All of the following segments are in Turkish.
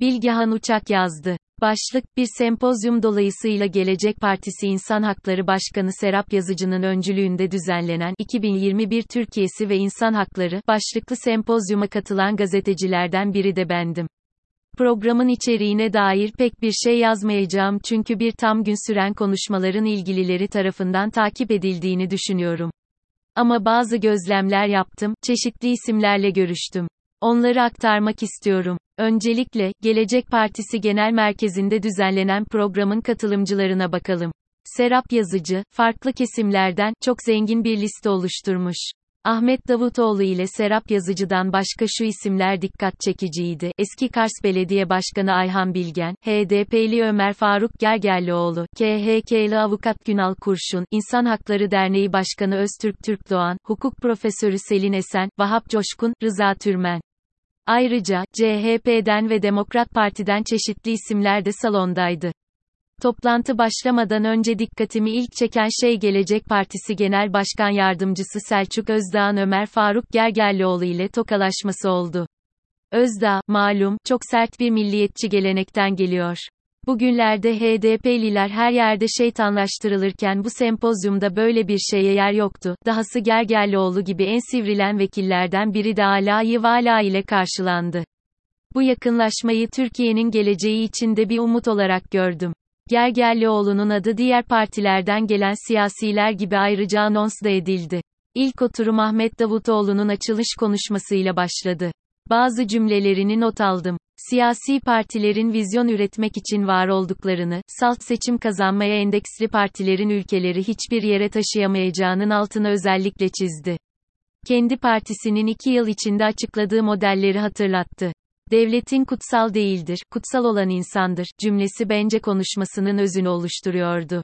Bilgehan Uçak yazdı. Başlık, bir sempozyum dolayısıyla Gelecek Partisi İnsan Hakları Başkanı Serap Yazıcı'nın öncülüğünde düzenlenen 2021 Türkiye'si ve İnsan Hakları başlıklı sempozyuma katılan gazetecilerden biri de bendim. Programın içeriğine dair pek bir şey yazmayacağım çünkü bir tam gün süren konuşmaların ilgilileri tarafından takip edildiğini düşünüyorum. Ama bazı gözlemler yaptım, çeşitli isimlerle görüştüm. Onları aktarmak istiyorum. Öncelikle, Gelecek Partisi Genel Merkezi'nde düzenlenen programın katılımcılarına bakalım. Serap Yazıcı, farklı kesimlerden, çok zengin bir liste oluşturmuş. Ahmet Davutoğlu ile Serap Yazıcı'dan başka şu isimler dikkat çekiciydi. Eski Kars Belediye Başkanı Ayhan Bilgen, HDP'li Ömer Faruk Gergerlioğlu, KHK'lı Avukat Günal Kurşun, İnsan Hakları Derneği Başkanı Öztürk Türkdoğan, Hukuk Profesörü Selin Esen, Vahap Coşkun, Rıza Türmen. Ayrıca, CHP'den ve Demokrat Parti'den çeşitli isimler de salondaydı. Toplantı başlamadan önce dikkatimi ilk çeken şey Gelecek Partisi Genel Başkan Yardımcısı Selçuk Özdağ'ın Ömer Faruk Gergerlioğlu ile tokalaşması oldu. Özdağ, malum, çok sert bir milliyetçi gelenekten geliyor. Bugünlerde HDP'liler her yerde şeytanlaştırılırken bu sempozyumda böyle bir şeye yer yoktu. Dahası Gergerlioğlu gibi en sivrilen vekillerden biri de alayı vala ile karşılandı. Bu yakınlaşmayı Türkiye'nin geleceği içinde bir umut olarak gördüm. Gergerlioğlu'nun adı diğer partilerden gelen siyasiler gibi ayrıca anons da edildi. İlk oturum Ahmet Davutoğlu'nun açılış konuşmasıyla başladı. Bazı cümlelerini not aldım. Siyasi partilerin vizyon üretmek için var olduklarını, salt seçim kazanmaya endeksli partilerin ülkeleri hiçbir yere taşıyamayacağının altını özellikle çizdi. Kendi partisinin iki yıl içinde açıkladığı modelleri hatırlattı. Devletin kutsal değildir, kutsal olan insandır cümlesi bence konuşmasının özünü oluşturuyordu.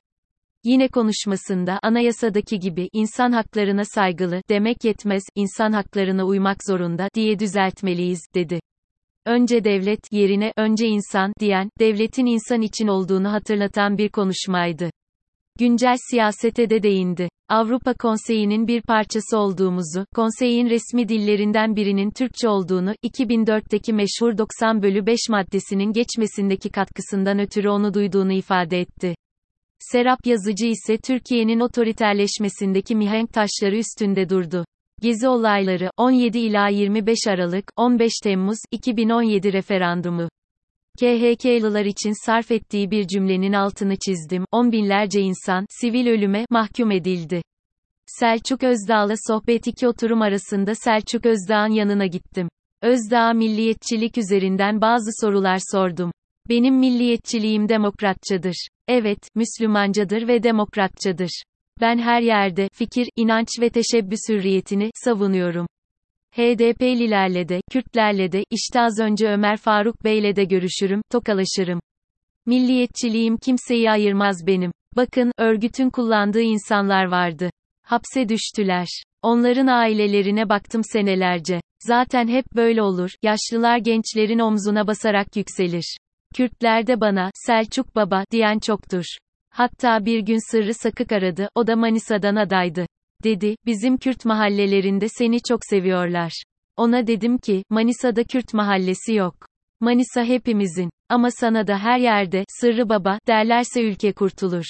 Yine konuşmasında anayasadaki gibi insan haklarına saygılı demek yetmez, insan haklarına uymak zorunda diye düzeltmeliyiz dedi. Önce devlet yerine önce insan diyen, devletin insan için olduğunu hatırlatan bir konuşmaydı. Güncel siyasete de değindi. Avrupa Konseyi'nin bir parçası olduğumuzu, konseyin resmi dillerinden birinin Türkçe olduğunu, 2004'teki meşhur 90 bölü 5 maddesinin geçmesindeki katkısından ötürü onu duyduğunu ifade etti. Serap Yazıcı ise Türkiye'nin otoriterleşmesindeki mihenk taşları üstünde durdu. Gezi olayları, 17 ila 25 Aralık, 15 Temmuz, 2017 referandumu. KHK'lılar için sarf ettiği bir cümlenin altını çizdim. On binlerce insan, sivil ölüme, mahkum edildi. Selçuk Özdağ'la sohbet iki oturum arasında Selçuk Özdağ'ın yanına gittim. Özdağ'a milliyetçilik üzerinden bazı sorular sordum. Benim milliyetçiliğim demokratçadır. Evet, Müslümancadır ve demokratçadır. Ben her yerde, fikir, inanç ve teşebbüs hürriyetini, savunuyorum. HDP'lilerle de, Kürtlerle de, işte az önce Ömer Faruk Bey'le de görüşürüm, tokalaşırım. Milliyetçiliğim kimseyi ayırmaz benim. Bakın, örgütün kullandığı insanlar vardı. Hapse düştüler. Onların ailelerine baktım senelerce. Zaten hep böyle olur, yaşlılar gençlerin omzuna basarak yükselir. Kürtler de bana, Selçuk Baba, diyen çoktur. Hatta bir gün Sırrı Sakık aradı, o da Manisa'dan adaydı. Dedi, bizim Kürt mahallelerinde seni çok seviyorlar. Ona dedim ki, Manisa'da Kürt mahallesi yok. Manisa hepimizin. Ama sana da her yerde, Sırrı Baba, derlerse ülke kurtulur.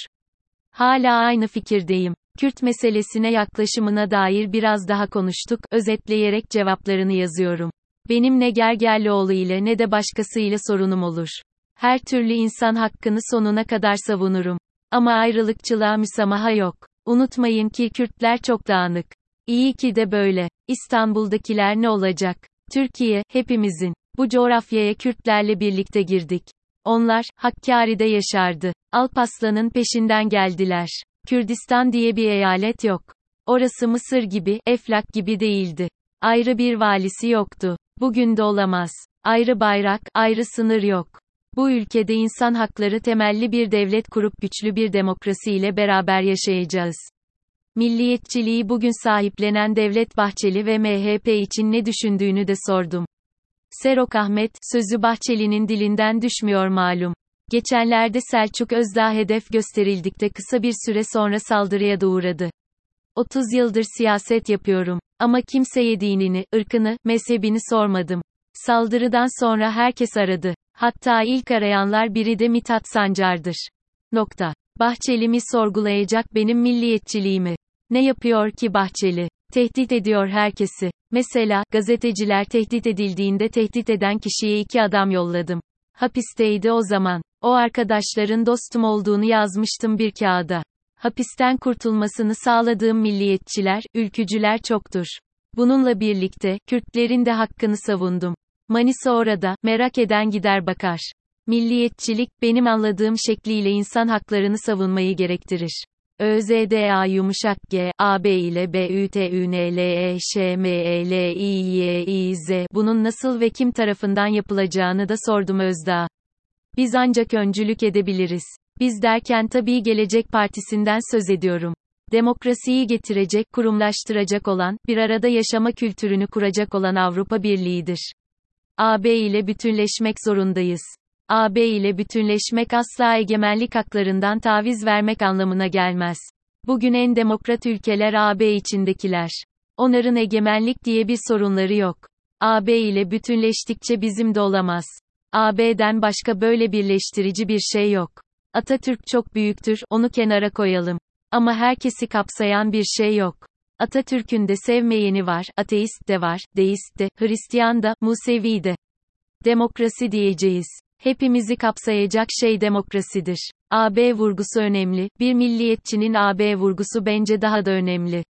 Hala aynı fikirdeyim. Kürt meselesine yaklaşımına dair biraz daha konuştuk, özetleyerek cevaplarını yazıyorum. Benim ne Gergerlioğlu ile ne de başkasıyla sorunum olur. Her türlü insan hakkını sonuna kadar savunurum. Ama ayrılıkçılığa müsamaha yok. Unutmayın ki Kürtler çok dağınık. İyi ki de böyle. İstanbul'dakiler ne olacak? Türkiye, hepimizin. Bu coğrafyaya Kürtlerle birlikte girdik. Onlar, Hakkari'de yaşardı. Alpaslan'ın peşinden geldiler. Kürdistan diye bir eyalet yok. Orası Mısır gibi, Eflak gibi değildi. Ayrı bir valisi yoktu. Bugün de olamaz. Ayrı bayrak, ayrı sınır yok. Bu ülkede insan hakları temelli bir devlet kurup güçlü bir demokrasi ile beraber yaşayacağız. Milliyetçiliği bugün sahiplenen Devlet Bahçeli ve MHP için ne düşündüğünü de sordum. Serok Ahmet, sözü Bahçeli'nin dilinden düşmüyor malum. Geçenlerde Selçuk Özdağ hedef gösterildikte kısa bir süre sonra saldırıya da uğradı. 30 yıldır siyaset yapıyorum. Ama kimseye dinini, ırkını, mezhebini sormadım. Saldırıdan sonra herkes aradı. Hatta ilk arayanlar biri de Mithat Sancar'dır. Nokta. Bahçeli mi sorgulayacak benim milliyetçiliğimi? Ne yapıyor ki Bahçeli? Tehdit ediyor herkesi. Mesela, gazeteciler tehdit edildiğinde tehdit eden kişiye iki adam yolladım. Hapisteydi o zaman. O arkadaşların dostum olduğunu yazmıştım bir kağıda. Hapisten kurtulmasını sağladığım milliyetçiler, ülkücüler çoktur. Bununla birlikte, Kürtlerin de hakkını savundum. Manisa orada, merak eden gider bakar. Milliyetçilik, benim anladığım şekliyle insan haklarını savunmayı gerektirir. ÖZDA yumuşak G, AB ile B, Ü, T, Ü, N, L, E, Ş, M, E, L, I, Y, I, Z, bunun nasıl ve kim tarafından yapılacağını da sordum Özdağ. Biz ancak öncülük edebiliriz. Biz derken tabii Gelecek Partisi'nden söz ediyorum. Demokrasiyi getirecek, kurumlaştıracak olan, bir arada yaşama kültürünü kuracak olan Avrupa Birliği'dir. AB ile bütünleşmek zorundayız. AB ile bütünleşmek asla egemenlik haklarından taviz vermek anlamına gelmez. Bugün en demokrat ülkeler AB içindekiler. Onların egemenlik diye bir sorunları yok. AB ile bütünleştikçe bizim de olamaz. AB'den başka böyle birleştirici bir şey yok. Atatürk çok büyüktür, onu kenara koyalım. Ama herkesi kapsayan bir şey yok. Atatürk'ün de sevmeyeni var, ateist de var, deist de, Hristiyan da, Musevi de. Demokrasi diyeceğiz. Hepimizi kapsayacak şey demokrasidir. AB vurgusu önemli, bir milliyetçinin AB vurgusu bence daha da önemli.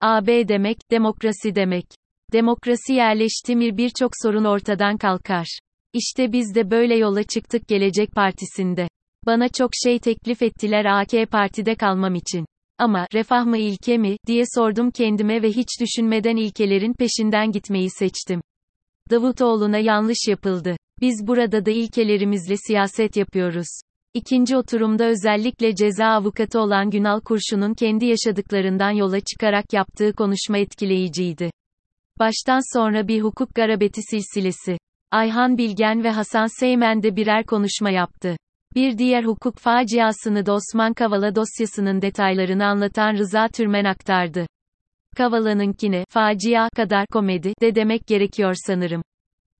AB demek, demokrasi demek. Demokrasi yerleşti mi birçok sorun ortadan kalkar. İşte biz de böyle yola çıktık Gelecek Partisi'nde. Bana çok şey teklif ettiler AK Parti'de kalmam için. Ama, refah mı ilke mi, diye sordum kendime ve hiç düşünmeden ilkelerin peşinden gitmeyi seçtim. Davutoğlu'na yanlış yapıldı. Biz burada da ilkelerimizle siyaset yapıyoruz. İkinci oturumda özellikle ceza avukatı olan Günal Kurşun'un kendi yaşadıklarından yola çıkarak yaptığı konuşma etkileyiciydi. Baştan sonra bir hukuk garabeti silsilesi. Ayhan Bilgen ve Hasan Seymen de birer konuşma yaptı. Bir diğer hukuk faciasını da Osman Kavala dosyasının detaylarını anlatan Rıza Türmen aktardı. Kavala'nınkine, facia kadar komedi de demek gerekiyor sanırım.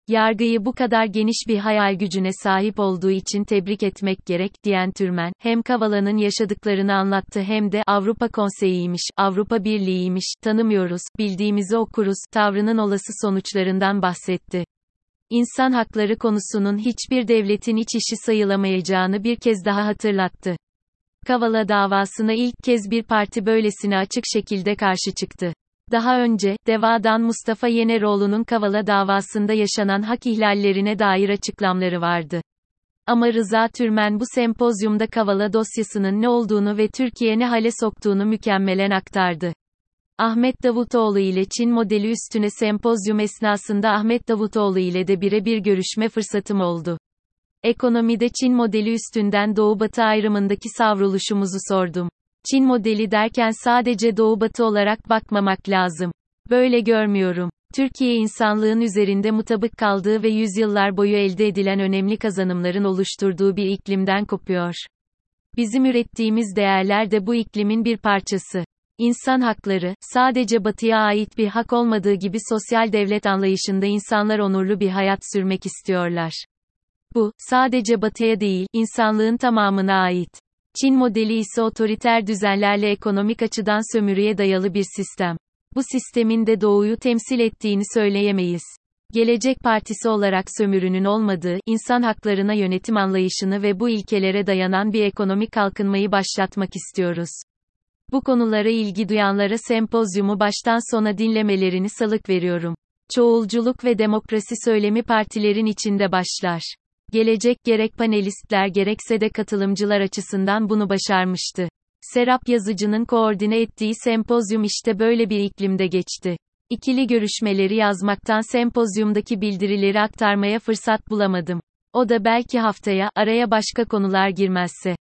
Yargıyı bu kadar geniş bir hayal gücüne sahip olduğu için tebrik etmek gerek, diyen Türmen, hem Kavala'nın yaşadıklarını anlattı hem de Avrupa Konseyi'ymiş, Avrupa Birliği'ymiş, tanımıyoruz, bildiğimizi okuruz, tavrının olası sonuçlarından bahsetti. İnsan hakları konusunun hiçbir devletin iç işi sayılamayacağını bir kez daha hatırlattı. Kavala davasına ilk kez bir parti böylesine açık şekilde karşı çıktı. Daha önce, Deva'dan Mustafa Yeneroğlu'nun Kavala davasında yaşanan hak ihlallerine dair açıklamları vardı. Ama Rıza Türmen bu sempozyumda Kavala dosyasının ne olduğunu ve Türkiye ne hale soktuğunu mükemmelen aktardı. Ahmet Davutoğlu ile Çin modeli üstüne sempozyum esnasında Ahmet Davutoğlu ile de birebir görüşme fırsatım oldu. Ekonomide Çin modeli üstünden Doğu-Batı ayrımındaki savruluşumuzu sordum. Çin modeli derken sadece Doğu-Batı olarak bakmamak lazım. Böyle görmüyorum. Türkiye insanlığın üzerinde mutabık kaldığı ve yüzyıllar boyu elde edilen önemli kazanımların oluşturduğu bir iklimden kopuyor. Bizim ürettiğimiz değerler de bu iklimin bir parçası. İnsan hakları, sadece batıya ait bir hak olmadığı gibi sosyal devlet anlayışında insanlar onurlu bir hayat sürmek istiyorlar. Bu, sadece batıya değil, insanlığın tamamına ait. Çin modeli ise otoriter düzenlerle ekonomik açıdan sömürüye dayalı bir sistem. Bu sistemin de doğuyu temsil ettiğini söyleyemeyiz. Gelecek Partisi olarak sömürünün olmadığı, insan haklarına yönetim anlayışını ve bu ilkelere dayanan bir ekonomik kalkınmayı başlatmak istiyoruz. Bu konulara ilgi duyanlara sempozyumu baştan sona dinlemelerini salık veriyorum. Çoğulculuk ve demokrasi söylemi partilerin içinde başlar. Gelecek gerek panelistler gerekse de katılımcılar açısından bunu başarmıştı. Serap Yazıcı'nın koordine ettiği sempozyum işte böyle bir iklimde geçti. İkili görüşmeleri yazmaktan sempozyumdaki bildirileri aktarmaya fırsat bulamadım. O da belki haftaya, araya başka konular girmezse.